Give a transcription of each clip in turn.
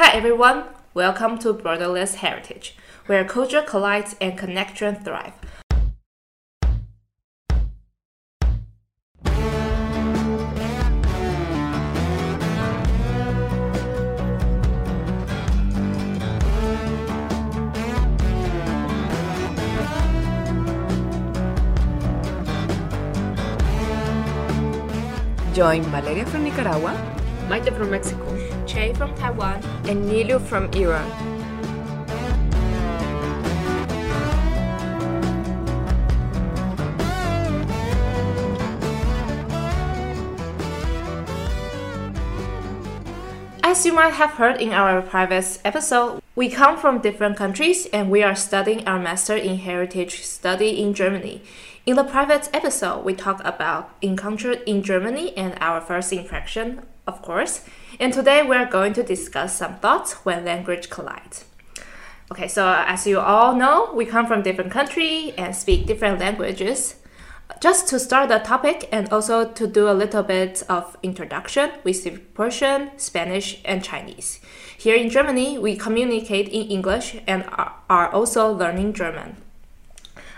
Hi everyone, welcome to Borderless Heritage, where culture collides and connection thrive. Join Valeria from Nicaragua. Maite from Mexico, From Taiwan, and Nilu from Iran. As you might have heard in our previous episode, we come from different countries and we are studying our Master in Heritage Study in Germany. In the private episode, we talk about encounter in Germany and our first impression, of course. And today we're going to discuss some thoughts when language collides. Okay, so as you all know, we come from different countries and speak different languages. Just to start the topic and also to do a little bit of introduction, we speak Persian, Spanish, and Chinese. Here in Germany, we communicate in English and are, also learning German.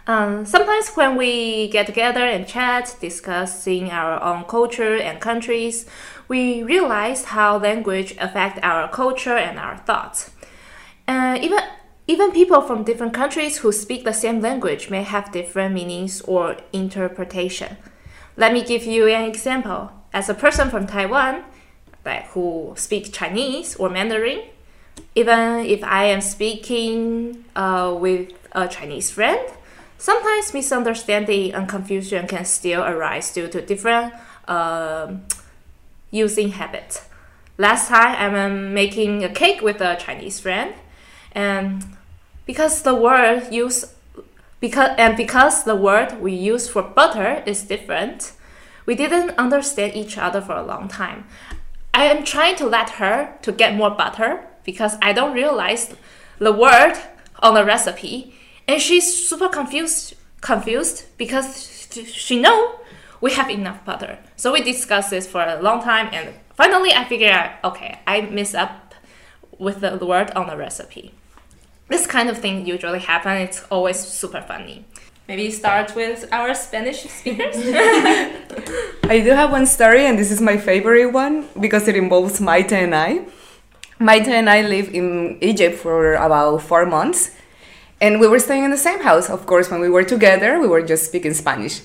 Um, sometimes when we get together and chat, discussing our own culture and countries, we realize how language affect our culture and our thoughts. Uh, even even people from different countries who speak the same language may have different meanings or interpretation. Let me give you an example. As a person from Taiwan, like who speaks Chinese or Mandarin, even if I am speaking uh, with a Chinese friend, sometimes misunderstanding and confusion can still arise due to different uh, using habit. Last time I'm um, making a cake with a Chinese friend, and because the word use because and because the word we use for butter is different, we didn't understand each other for a long time. I am trying to let her to get more butter because I don't realize the word on the recipe, and she's super confused confused because she know we have enough butter. So we discussed this for a long time, and finally I figured out okay, I messed up with the word on the recipe this kind of thing usually happens. It's always super funny. Maybe start with our Spanish speakers. I do have one story, and this is my favorite one because it involves Maite and I. Maite and I live in Egypt for about four months, and we were staying in the same house. Of course, when we were together, we were just speaking Spanish.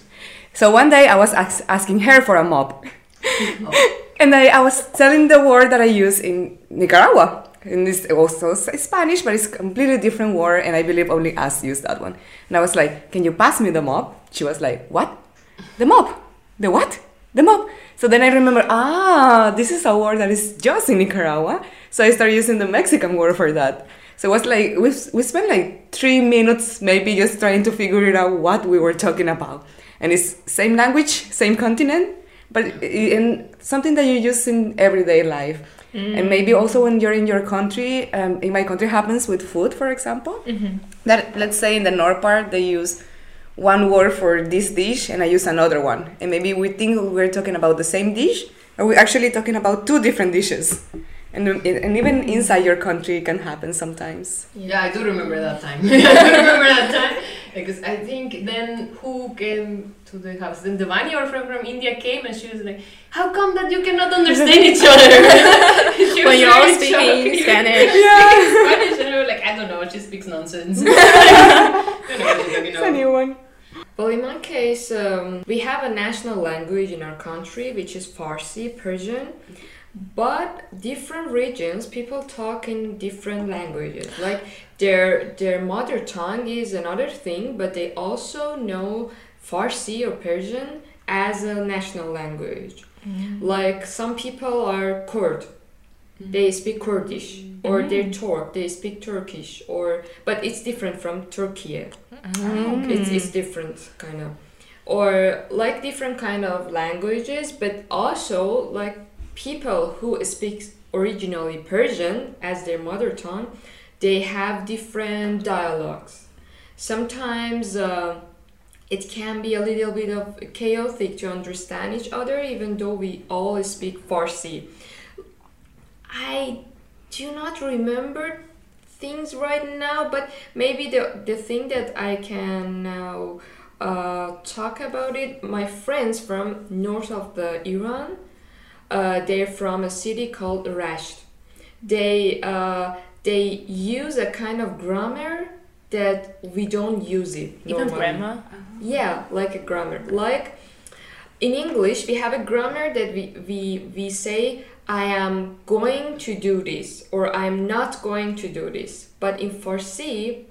So one day I was as- asking her for a mop. and I, I was telling the word that I use in Nicaragua. And it's also Spanish, but it's a completely different word, and I believe only us use that one. And I was like, Can you pass me the mop? She was like, What? The mop? The what? The mop. So then I remember, ah, this is a word that is just in Nicaragua. So I started using the Mexican word for that. So it was like, we, we spent like three minutes maybe just trying to figure it out what we were talking about. And it's same language, same continent, but in something that you use in everyday life. Mm. And maybe also when you're in your country, um, in my country happens with food, for example, Mhm. that let's say in the north part they use one word for this dish and I use another one. And maybe we think we're talking about the same dish, or we're actually talking about two different dishes. And, and even inside your country it can happen sometimes. Yeah, I do remember that time. I do remember that time because I think then who came to the house? Then Devani, our friend from India, came and she was like, "How come that you cannot understand each other?" She when you're all speaking shocked. Spanish. Spanish, and we were like, "I don't know, she speaks nonsense." I don't know what she's talking It's a new one. Well, in my case, um, we have a national language in our country, which is Farsi, Persian. But different regions, people talk in different languages. Like their their mother tongue is another thing, but they also know Farsi or Persian as a national language. Mm. Like some people are Kurd, they speak Kurdish, mm. or mm. they're Turk, they speak Turkish, or but it's different from Turkey. Oh. It's, it's different kind of or like different kind of languages but also like people who speak originally persian as their mother tongue they have different dialogues sometimes uh, it can be a little bit of chaotic to understand each other even though we all speak farsi i do not remember things right now, but maybe the the thing that I can now uh, talk about it. My friends from north of the Iran, they're from a city called Rasht. They uh, they use a kind of grammar that we don't use it. Even normally. grammar. Yeah, like a grammar. Like in English, we have a grammar that we, we, we say, I am going to do this or I'm not going to do this. But in Farsi,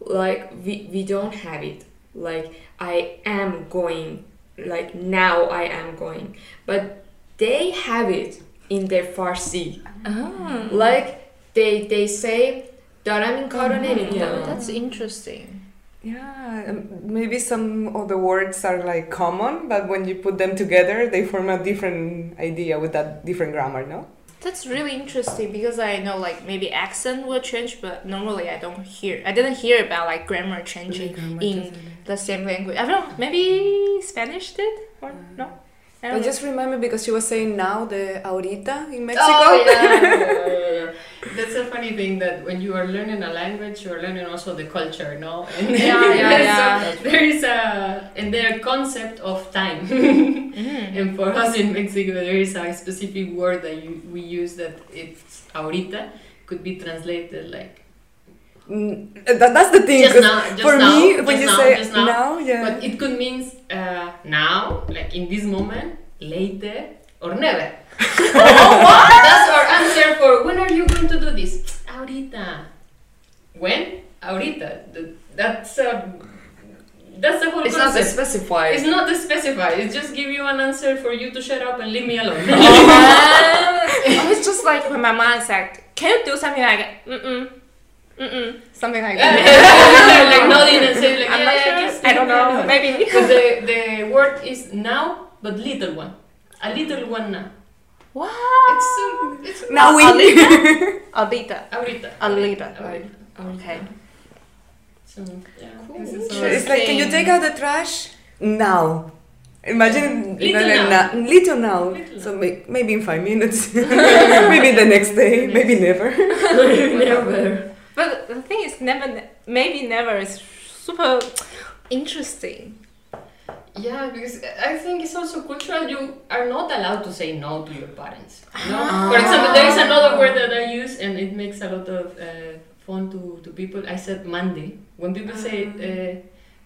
like we, we don't have it. Like I am going, like now I am going. But they have it in their Farsi. Oh. Like they, they say, دارم این کارو نمیکنم. Yeah. That's interesting. Yeah, um, maybe some of the words are like common, but when you put them together, they form a different idea with that different grammar, no? That's really interesting because I know like maybe accent will change, but normally I don't hear. I didn't hear about like grammar changing in the same language. I don't know. Maybe Spanish did or no? I I don't just remember because she was saying now the ahorita in Mexico. Oh, yeah, yeah, yeah, yeah. That's a funny thing that when you are learning a language, you are learning also the culture, no? And Yeah, yeah, so yeah. there is a and their concept of time. Mm. and for us in Mexico, there is a specific word that you, we use that it's ahorita could be translated like that, that's the thing. Just 'cause now, just for now, me, when just you now, say just now. yeah. But it could mean uh, now, like in this moment, later, or never. That's our answer for when are you going to do this? Ahorita. When? Ahorita. Th- That's uh, that's the whole It's not concept. specified. it's not specified. It's just give you an answer for you to shut up and leave me alone. oh, it's just like when my mom said, "Can you do something like mm mm mm mm something like that?" like nodding and saying like I'm yeah, not sure. just I don't know. Maybe. Because the, the word is now, but little one. A little one now. What? It's, um, it's now we. Alita. ahorita. Ahorita. Ahorita. Okay. So, yeah. Cool. it's like, can you take out the trash now? Imagine Little no, now. no, little now. Little so may, maybe in five minutes, maybe the next day, maybe never. Never. But the thing is, never, maybe never is super interesting. Yeah, because I think it's also cultural. You are not allowed to say no to your parents. Ah. For example, there is another word that I use, and it makes a lot of uh, fun to, to people. I said Monday. When people say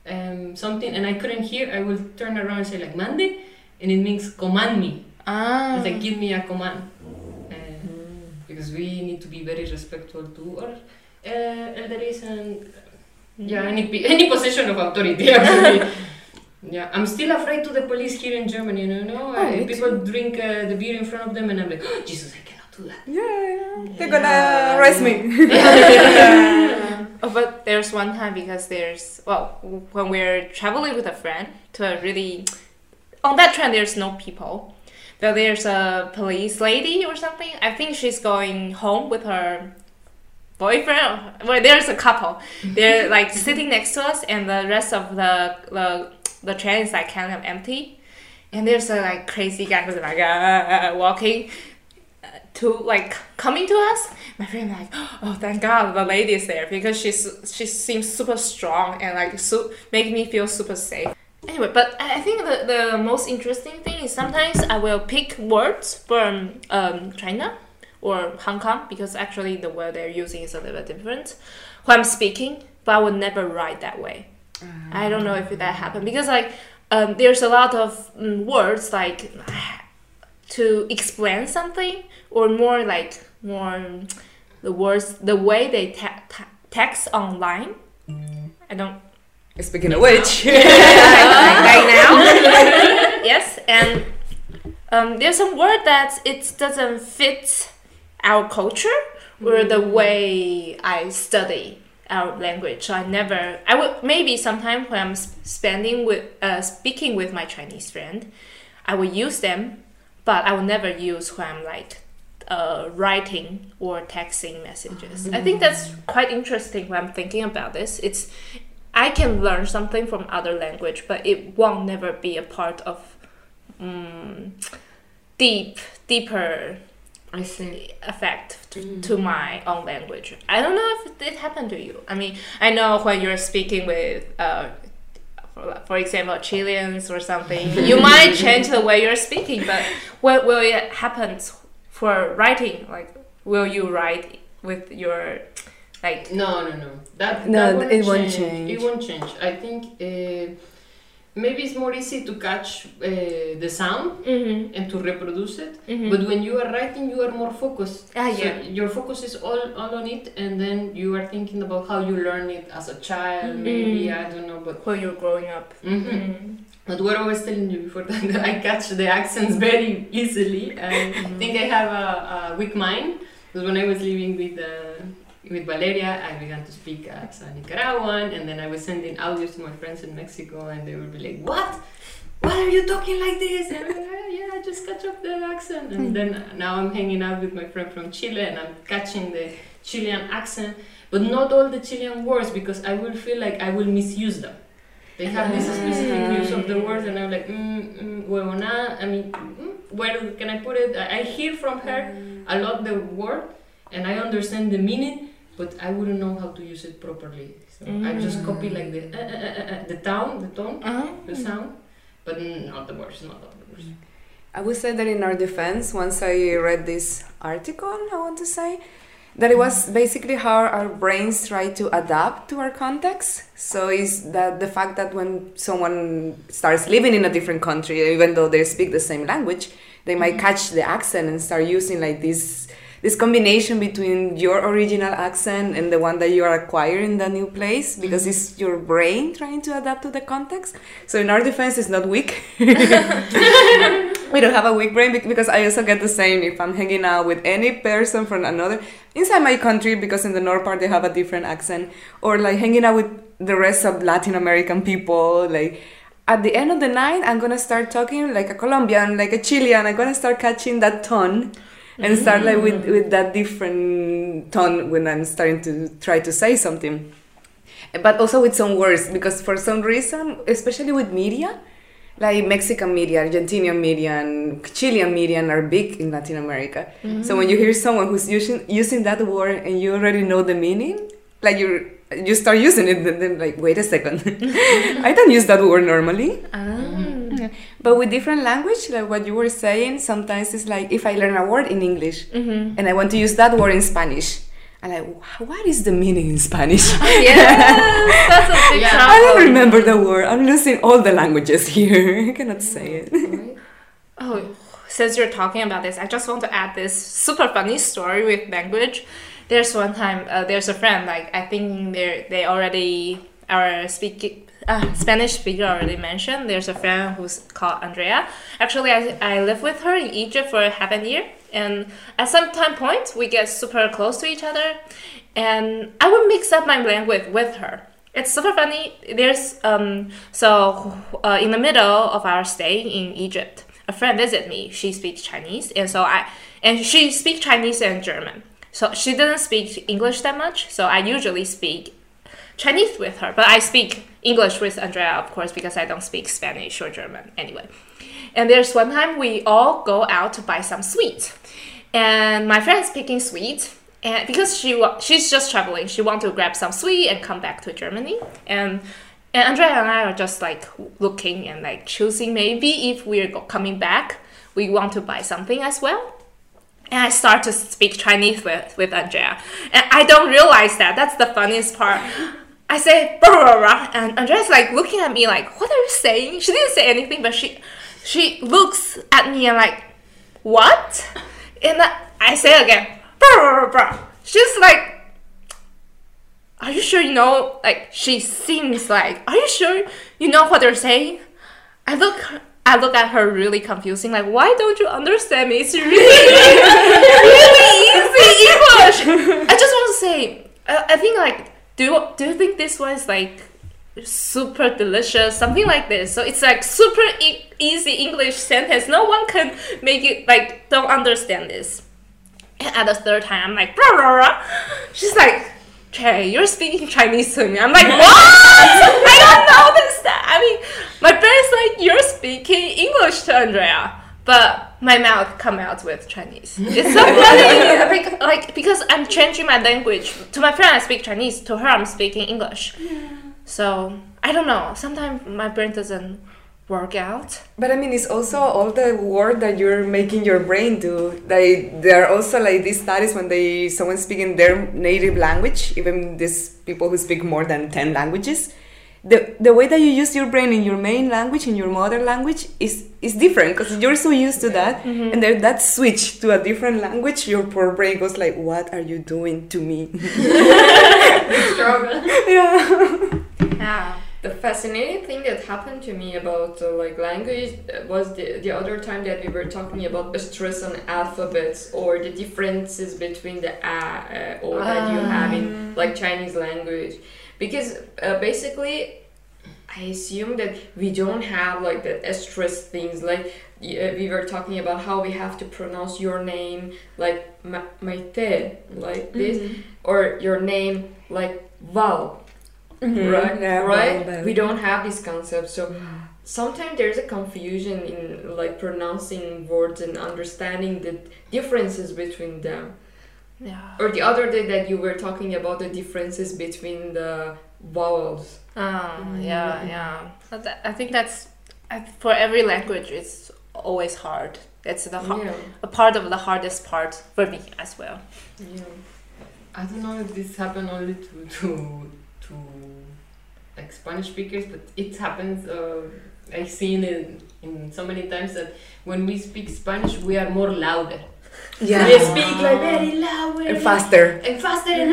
uh, um, something and I couldn't hear, I will turn around and say like Monday, and it means command me. Ah. It's like give me a command. Uh, Because we need to be very respectful to our uh, elders and yeah, any any position of authority actually. yeah, I'm still afraid to the police here in Germany. You know, Oh, Uh, me people drink uh, the beer in front of them, and I'm like, oh, Jesus, I cannot do that. Yeah, yeah. They're gonna arrest me. Oh, but there's one time because there's well when we're traveling with a friend to a really on that train there's no people, but there's a police lady or something. I think she's going home with her boyfriend. Well, there's a couple. They're like sitting next to us, and the rest of the the the train is like kind of empty. And there's a like crazy guy who's like uh, walking uh, to like coming to us. My friend like, oh thank God the lady is there because she's she seems super strong and like so make me feel super safe. Anyway, but I I think the, the most interesting thing is sometimes I will pick words from um, China or Hong Kong because actually the word they're using is a little bit different when I'm speaking, but I would never write that way. I don't know if that happened because like um, there's a lot of mm, words like to explain something or more like more the words the way they te- te- text online. I don't Speaking of which, like, like now. yes, and um, there's some word that it doesn't fit our culture or the way I study our language. I never. I would maybe sometime when I'm spending with uh, speaking with my Chinese friend, I will use them, but I will never use when I'm like uh, writing or texting messages. I think that's quite interesting when I'm thinking about this. It's I can learn something from other language, but it won't never be a part of um, deep, deeper I see. effect to, to my own language. I don't know if it happened to you. I mean, I know when you're speaking with, uh, for, for example, Chileans or something, you might change the way you're speaking, but what will it happen for writing? Like, will you write with your, like, No, no, no. That, No, that it won't change. It won't change. I think uh, maybe it's more easy to catch uh, the sound mm-hmm, and to reproduce it. mm-hmm. But when you are writing, you are more focused. Ah, So yeah. your focus is all, all on it, and then you are thinking about how you learn it as a child. Mm. Maybe I don't know, but. when you're growing up. Mhm. Mm. But what I was telling you before that, I catch the accents very easily. I think I have a, a weak mind. Because when I was living with uh, with Valeria, I began to speak as a Nicaraguan, and then I was sending audios to my friends in Mexico, and they would be like, "What? Why are you talking like this?" And I'm like, "Ah, "Yeah, I just catch up the accent." And then now I'm hanging out with my friend from Chile, and I'm catching the Chilean accent, but not all the Chilean words because I will feel like I will misuse them. They have this specific use of the words, and I'm like, mm, mm, huevona. I mean, mm, where can I put it? I hear from her a lot the word, and I understand the meaning, but I wouldn't know how to use it properly. So I just copy like the uh, uh, uh, uh, the tone, the tone, Uh-huh. the sound, but mm, not the words, not the words. I would say that in our defense, once I read this article, I want to say that it was basically how our brains try to adapt to our context. So is that the fact that when someone starts living in a different country, even though they speak the same language, they might catch the accent and start using like this this combination between your original accent and the one that you are acquiring in the new place because mm-hmm. it's your brain trying to adapt to the context. So in our defense, it's not weak. we don't have a weak brain because I also get the same if I'm hanging out with any person from another inside my country because in the north part they have a different accent or like hanging out with the rest of Latin American people like at the end of the night I'm gonna start talking like a Colombian like a Chilean I'm gonna start catching that tone and start like with, with that different tone when I'm starting to try to say something but also with some words because for some reason especially with media like Mexican media, Argentinian media, and Chilean media are big in Latin America. So when you hear someone who's using using that word and you already know the meaning, like you you start using it, then, then like wait a second, I don't use that word normally. Ah. But with different language, like what you were saying, sometimes it's like if I learn a word in English Mm-hmm. and I want to use that word in Spanish, I'm like, what is the meaning in Spanish? Yes, that's a big Yeah. problem. I don't remember the word. I'm losing all the languages here. I cannot say it. Oh, since you're talking about this, I just want to add this super funny story with language. There's one time, uh, there's a friend, like, I think they they already, are speaking, uh, Spanish speaker already mentioned, there's a friend who's called Andrea. Actually, I, I lived with her in Egypt for half a year, and at some time point, we get super close to each other, and I would mix up my language with her. It's super funny. There's um so uh, in the middle of our stay in Egypt, a friend visit me. She speaks Chinese, and so I and she speaks Chinese and German. So she doesn't speak English that much. So I usually speak Chinese with her, but I speak English with Andrea, of course, because I don't speak Spanish or German anyway. And there's one time we all go out to buy some sweets, and my friend's picking sweets, and because she she's just traveling, she want to grab some sweet and come back to Germany, and and Andrea and I are just like looking and like choosing maybe if we're coming back, we want to buy something as well. And I start to speak Chinese with, with Andrea. And I don't realize that. That's the funniest part. I say, blah, blah, blah, and Andrea's like looking at me like, what are you saying? She didn't say anything, but she she looks at me and like, what? And I, say again, blah, blah, blah. She's like, are you sure you know? Like, she seems like, are you sure you know what they're saying? I look, I look at her really confusing. Like, why don't you understand me? It's really, really easy English. I just want to say, I, I think like, do you, do you think this was like super delicious, something like this? So it's like super e- easy English sentence. No one can make it like don't understand this. And at the third time, I'm like, blah, blah, blah. she's like, Trey, you're speaking Chinese to me. I'm like, what? I don't know this. That I mean, my parents like, you're speaking English to Andrea, but my mouth come out with Chinese. It's so funny, like, like because I'm changing my language. To my friend, I speak Chinese. To her, I'm speaking English. Yeah. So I don't know. Sometimes my brain doesn't work out. But I mean, it's also all the work that you're making your brain do. They there are also like these studies when they someone speaking their native language, even these people who speak more than ten languages. The, the way that you use your brain in your main language in your mother language is is different because you're so used to that. And then that switch to a different language your poor brain goes like what are you doing to me? Struggle. yeah. Yeah. The fascinating thing that happened to me about uh, like language uh, was the, the other time that we were talking about the stress on alphabets or the differences between the a uh, or that you have in like Chinese language because uh, basically I assume that we don't have like the stress things like uh, we were talking about how we have to pronounce your name like ma- Maite like this or your name like Val right? Yeah, right? Well, well. we don't have this concept so sometimes there's a confusion in like pronouncing words and understanding the differences between them Yeah. or the other day that you were talking about the differences between the vowels Oh, yeah, yeah. That- I think that's for every language. It's always hard. It's the har- yeah a part of the hardest part for me as well. yeah I don't know if this happened only to to to like Spanish speakers, but it happens. Uh, I've seen it in so many times that when we speak Spanish, we are more louder. Yeah. We speak like very loud and faster. And faster and,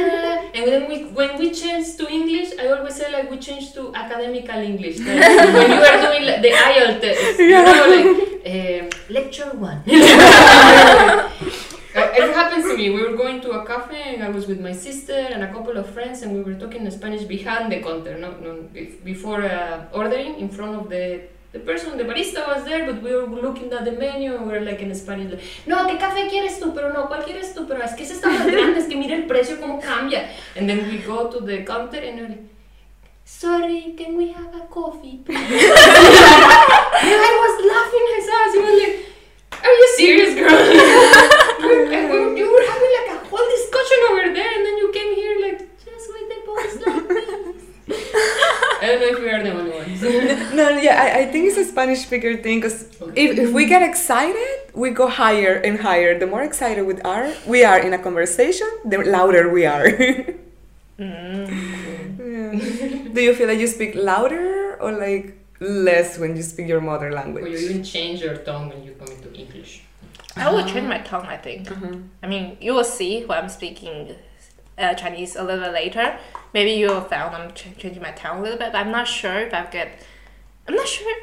then we when we change to English I always say like we change to academical English. Like when you are doing like, the IELTS test you know like um, lecture one. Uh, it happens to me. We were going to a cafe and I was with my sister and a couple of friends and we were talking in Spanish behind the counter no, no before uh, ordering in front of the the person, the barista was there, but we were looking at the menu and we were like in Spanish, no, ¿qué café quieres tú? Pero no, ¿cuál quieres tú? Pero es que ese está más grande, es que mira el precio cómo cambia. And then we go to the counter and we're like, sorry, can we have a coffee? please?" and I was laughing his ass. He was like, are you serious, girl? don't know if we are the only ones. No, yeah, I, I think it's a Spanish speaker thing because if, if we get excited, we go higher and higher. The more excited we are, we are in a conversation, the louder we are. Mm. Yeah. Do you feel like you speak louder or like less when you speak your mother language? Or you even change your tone when you come into English. I will change my tongue. I think. Uh-huh. I mean, you will see when I'm speaking uh, Chinese a little bit later. Maybe you will found I'm ch- changing my tone a little bit, but I'm not sure if I get. I'm not sure.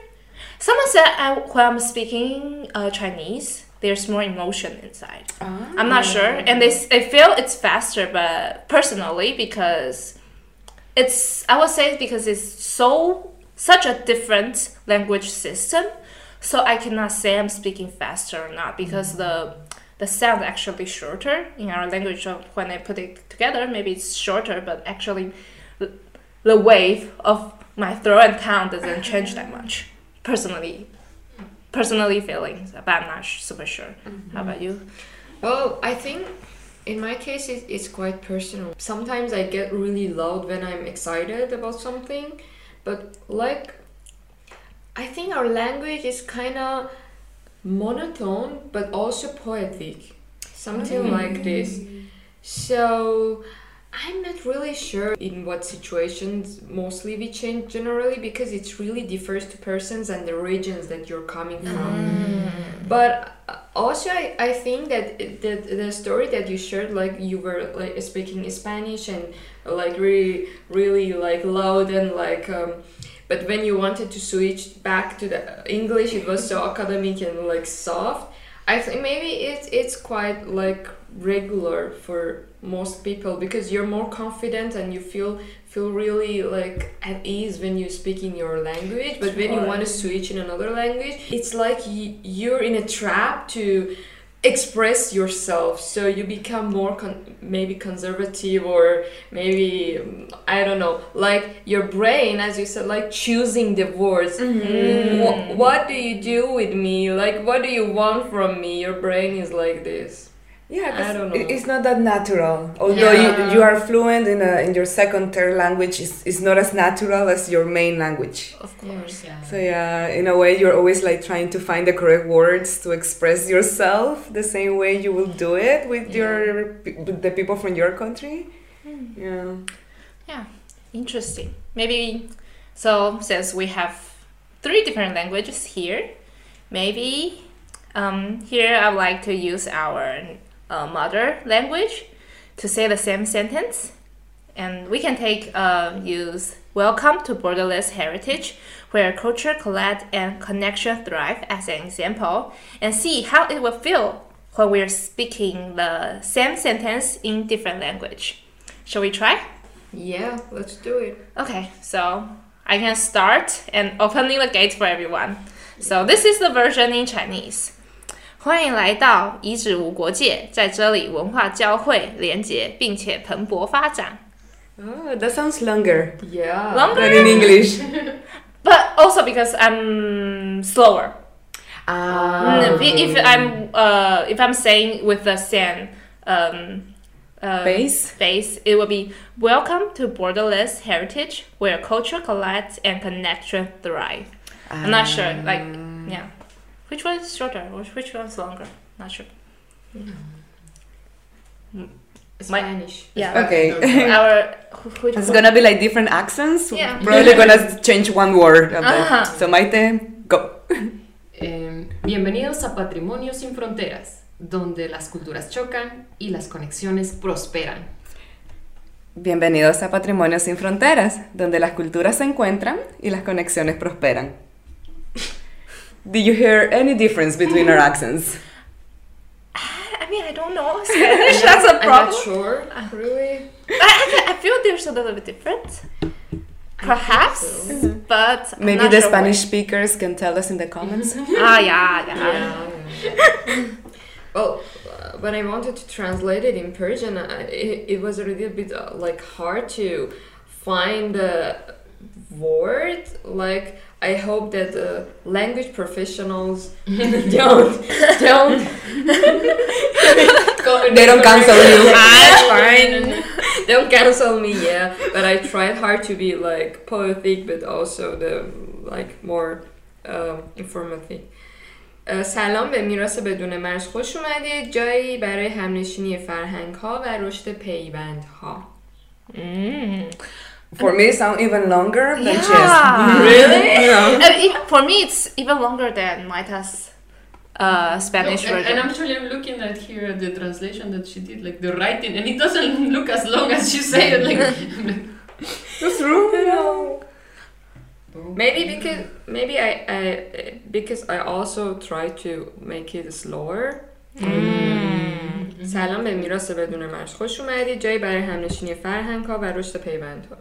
Someone said I, when I'm speaking uh, Chinese, there's more emotion inside. I'm not sure, and they I feel it's faster, but personally because it's I would say because it's so such a different language system, so I cannot say I'm speaking faster or not because the the sound actually shorter in our language. When I put it together, maybe it's shorter, but actually the, wave of my throat and tongue doesn't change that much. Personally, personally feeling, but I'm not super sure. How about you? Well, I think in my case it, it's quite personal. Sometimes I get really loud when I'm excited about something, but like I think our language is kind of monotone but also poetic. Something mm-hmm. like this. So I'm not really sure in what situations mostly we change generally because it really differs to persons and the regions that you're coming from. But uh, also, I, I think that the, the story that you shared, like you were like speaking Spanish and like really, really like loud and like, um, but when you wanted to switch back to the English, it was so academic and like soft. I think maybe it's it's quite like regular for most people because you're more confident and you feel feel really like at ease when you speak in your language. But when you want to switch in another language it's like you're in a trap to express yourself. So you become more con- maybe conservative or maybe i don't know like your brain as you said like choosing the words. Mm-hmm. Wha- what do you do with me? Like what do you want from me? Your brain is like this Yeah, 'cause I don't know. it's not that natural. Although you, Yeah. you are fluent in, a, in your second, third language, it's, it's not as natural as your main language. Of course. Yeah. So yeah, in a way, you're always like trying to find the correct words to express yourself the same way you will do it with Yeah. your with the people from your country. Hmm. Yeah. Interesting. Maybe so since we have three different languages here, maybe um, here I would like to use our uh, mother language to say the same sentence, and we can take uh, use "Welcome to Borderless Heritage," where culture collide and connection thrive as an example, and see how it will feel when we're speaking the same sentence in different language. Shall we try? yeah let's do it Okay, so I can start and opening the gate for everyone. So this is the version in Chinese. 欢迎来到遗址无国界，在这里文化交汇、连结，并且蓬勃发展。 Oh, that sounds longer yeah Longer? than in English. But also because I'm slower. Ah. Mm, If I'm uh, if I'm saying with the same um, uh, Base? base, it will be welcome to borderless heritage, where culture collides and connection thrive. I'm not sure. Like, yeah. Which one is shorter? Or which one's longer? Not sure. My- spanish Yeah. Okay. Our which It's one? gonna be like different accents. Yeah. Probably gonna change one word. that. Uh-huh. So Maite, go. Eh, bienvenidos a Patrimonio sin Fronteras, donde las culturas chocan y las conexiones prosperan. Bienvenidos a Patrimonio sin Fronteras, donde las culturas se encuentran y las conexiones prosperan. Did you hear any difference between our accents? I mean, I don't know Spanish. That's a i'm not problem. sure really I, I, I feel there's a little bit different. Perhaps, so. but I'm Maybe not the sure Spanish speakers can tell us in the comments. why. Ah, yeah, yeah. yeah. well, uh, when I wanted to translate it in Persian, I, it, it was a little bit uh, like hard to find the word. Like I hope that the language professionals don't don't They don't cancel you. I'm fine. don't cancel me, yeah. But I tried hard to be like poetic, but also the like more um, informative. اه، سلام به میراث بدون مرز خوش اومدید جایی برای همنشینی فرهنگ ها و رشد پیوند ها Mm. for me sound even longer than yeah. chess. Really? yeah. Uh, for me, it's even longer than Maite's uh, Spanish no, and, version. And actually, I'm looking at here the translation that she did, like the writing, and it doesn't look as long as she said it. Like, it's true. Oh. Maybe because maybe I, I because I also try to make it slower. سلام به میراث بدون مرز خوش اومدید جایی برای همنشینی فرهنگ ها و رشد پیوندها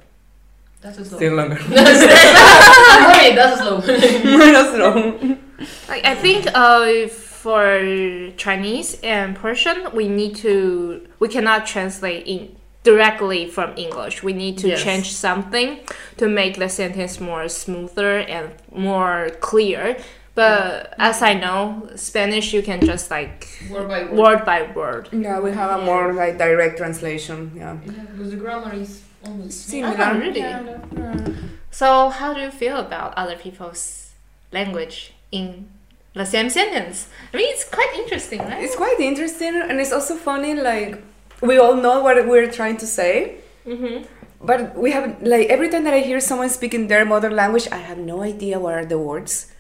that's a slow. Still longer. I'm worried, that's slow. That's wrong. I, I think uh, for Chinese and Persian, we need to we cannot translate in directly from English. We need to Yes. change something to make the sentence more smoother and more clear. But as I know, Spanish you can just like word by word. word by word. Yeah, we have a more like direct translation. Yeah. Yeah, because the grammar is almost Similar. Oh, really? Yeah, no. So how do you feel about other people's language in the same sentence? I mean, it's quite interesting, right? It's quite interesting and it's also funny. Like we all know what we're trying to say, Mm-hmm. but we have like every time that I hear someone speak in their mother language, I have no idea what are the words,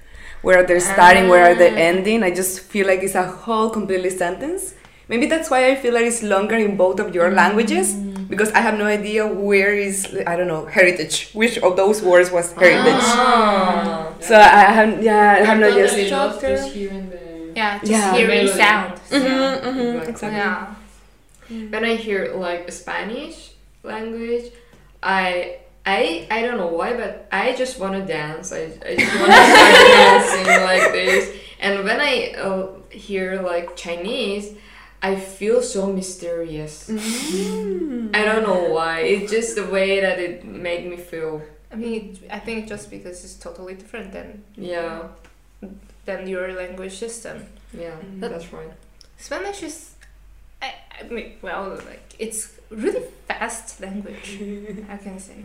where they're starting, where are they Ah. ending. I just feel like it's a whole completely sentence. Maybe that's why I feel like it's longer in both of your languages because I have no idea where is I don't know heritage. Which of those words was heritage? Ah. So I have yeah I have no idea. totally lost Structure. just hearing the. Yeah, just Yeah. hearing Melody. sound. Mhm, mhm, Exactly. exactly. Yeah. when I hear like Spanish language, I I I don't know why, but I just want to dance. I, I just want to start dancing like this, And when I uh, hear like Chinese, I feel so mysterious. Mm. I don't know why. It's just the way that it made me feel. I mean, I think just because it's totally different than Yeah, than your language system. yeah, But- that's right. Spanish is, I, I mean, well, like it's really fast language. I can say.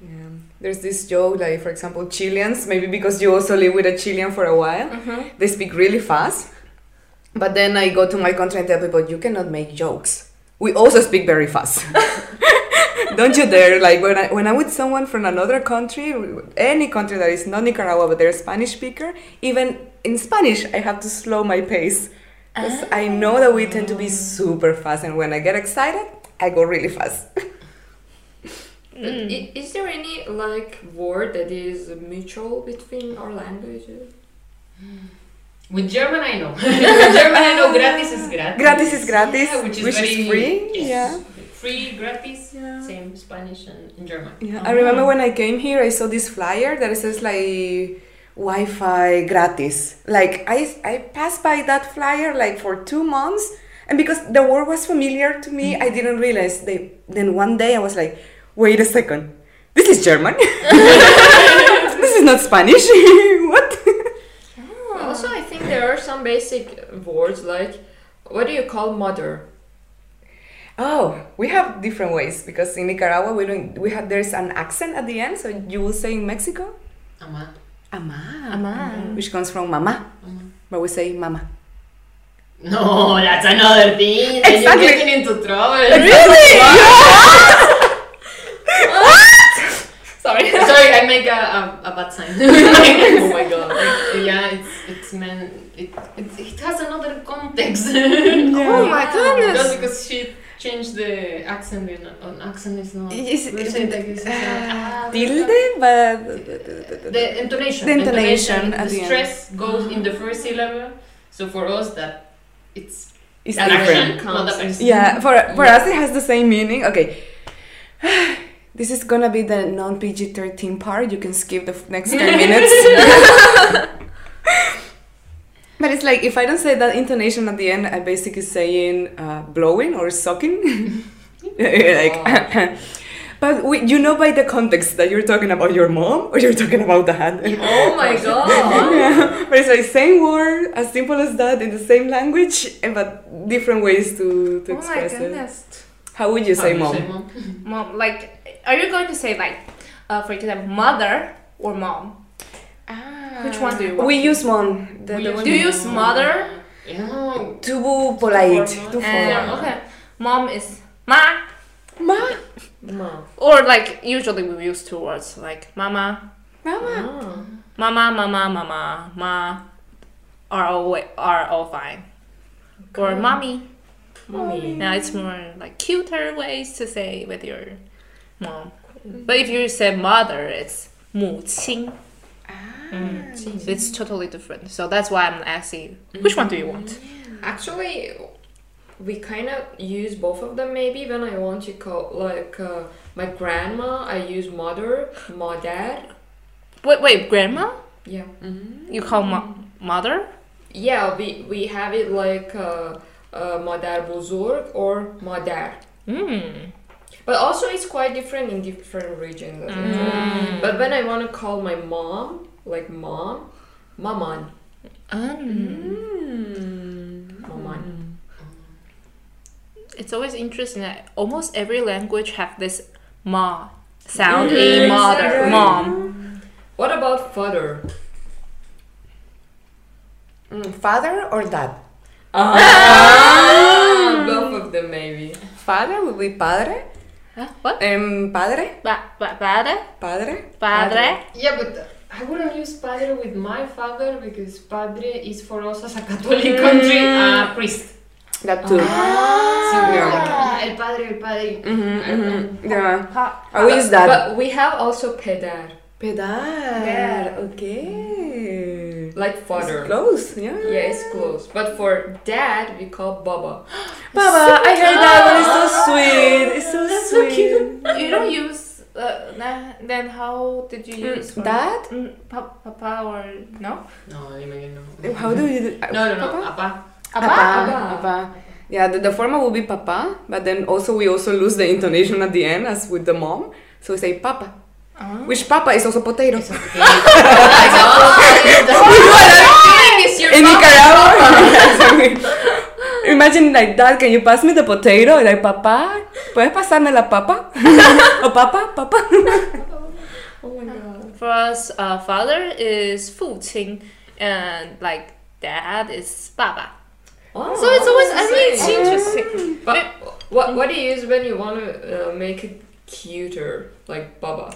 Yeah. There's this joke, like for example, Chileans, maybe because you also live with a Chilean for a while, Mm-hmm. they speak really fast. But then I go to my country and tell people, you cannot make jokes. We also speak very fast. Don't you dare! Like when I when I'm with someone from another country, any country that is not Nicaragua but they're a Spanish speaker, even in Spanish I have to slow my pace. 'Cause I know that we tend to be ah. super fast, and when I get excited, I go really fast. But i- is there any like word that is mutual between our languages? Mm. With German, I know. With German, I know gratis is gratis. Gratis is gratis, Yeah, which is, which is very, free, yes. yeah. Free, gratis, Yeah. same Spanish and in German. Yeah, I uh-huh. remember when I came here, I saw this flyer that says like Wi-Fi gratis. Like I, I passed by that flyer like for two months, and because the word was familiar to me, I mm-hmm. didn't realize. They then one day I was like, wait a second, this is German. this is not Spanish. what? Also, I think there are some basic words like what do you call mother? Oh, we have different ways because in Nicaragua we don't. We have there's an accent at the end, so you will say in Mexico, Ama. ama, Ama. Mm-hmm. which comes from mama, Ama. but we say mama. No, that's another thing. Then Exactly. you're getting into trouble. Sorry. Sorry, I make a, a, a bad sign. oh my god. Yeah, it's it's meant it, it it has another context. Oh my Just goodness. because she changed the accent in an accent is not Is- we're is saying it, like is uh, Tilde, but the intonation The intonation the, at the end. stress goes in the first syllable so for us that it's it's that different. action not the person Yeah, for for Yeah. us it has the same meaning. Okay. This is gonna be the non PG 13 part. You can skip the f- next 10 minutes. but it's like if I don't say that intonation at the end, I'm basically saying uh, blowing or sucking. like, but we, you know by the context that you're talking about your mom or you're talking about the hand. Oh my god! yeah, but it's like same word, as simple as that, in the same language, but different ways to, to Oh my express it. How would you How say do you mom? say mom? Mom, like, are you going to say like, uh, for example, mother or mom? Which one do you want? We use mom. The, We the use one Do you use mother? yeah too polite, Formal. too formal. okay, mom is ma, Ma, Mom. or like usually we use two words like mama, mama. Ah. mama, mama, mama, ma, are all are all fine, or mommy. Mommy. Now it's more like cuter ways to say with your mom. But if you say mother, it's 母亲. Mm. So it's totally different. So that's why I'm asking you, which one do you want? Actually, we kind of use both of them. Maybe when I want to call like uh, my grandma, I use mother, my dad. Wait, wait, grandma? Yeah. You call mo- mother? Yeah, we we have it like uh, uh, madar buzurg or madar. Mm. But also it's quite different in different regions. Mm. But when I want to call my mom, like mom, maman, Mm. maman. It's always interesting that almost every language have this ma sound in mother, exactly. mom. What about father? Mm, father or dad? Ah, both of them maybe. Father would be padre. Huh? What? Um, padre, Ba- ba- padre? padre, Padre? yeah but I wouldn't use padre with my father because padre is for us as a Catholic country a priest That too. so we're like ah, el padre el padre Mhm, mhm. Yeah. Pa- I will use that. But we have also pedar, Pedar. Yeah. Okay. like father. It's father. close. Yeah. Yeah, it's close. But for dad, we call baba. Baba, I heard that one. It's so sweet. It's so sweet. You don't use uh, na- then how did you use for- Dad? Mm, pa- papa or no? No, imagine no. How do you do? No, no, no. Papa? Apa. Papa. Papa. Papa. Yeah, the, the formal will be papa, but then also we also lose the intonation at the end as with the mom. So we say papa. Ah. Which papa is also potato. It's okay. feeling is your In. Nicaragua. Imagine like that. Can you pass me the potato? Like, papá, ¿puedes pasarme la papa? oh, papa, papa. oh my god. For us, uh, father is Fuqin, and like dad is Baba. Oh, so it's always I mean it's interesting. But what what do you use when you want to uh, make it cuter, like baba?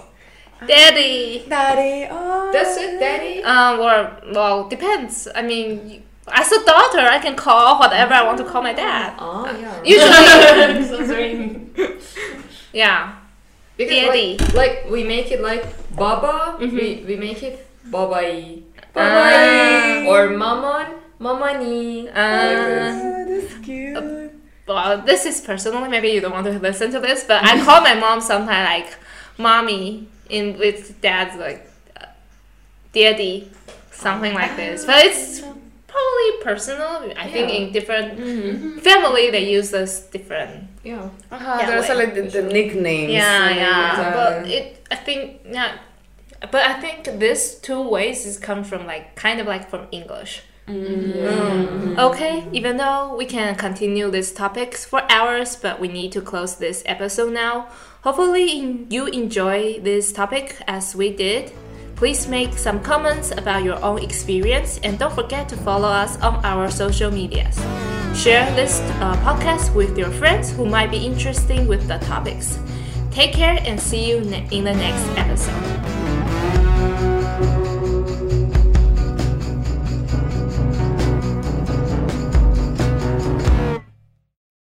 Daddy. Daddy. Oh. That's it, daddy. Um. Well, well, depends. I mean. You, as a daughter, I can call whatever I want to call my dad. Oh yeah. Usually, so sorry. yeah. Because Daddy. like, like we make it like Baba, Mhm. we, we make it Babai. Ah. Babai. or Maman, Mamani. Uh, this. Oh, that's cute. well, this is personal. Maybe you don't want to listen to this, but I call my mom sometimes like mommy in with dad's like uh, daddy, something like this. But it's probably personal. I think in different Mhm. family they use this different. Yeah. Uh-huh, Yeah, there's like- like the, the nicknames. Yeah, yeah. then, But it, I think, yeah. But I think this two ways is come from like kind of like from English. Mm. Okay, even though we can continue these topics for hours, but we need to close this episode now. Hopefully, you enjoy this topic as we did. Please make some comments about your own experience and don't forget to follow us on our social medias. Share this uh, podcast with your friends who might be interested with the topics. Take care and see you in the next episode.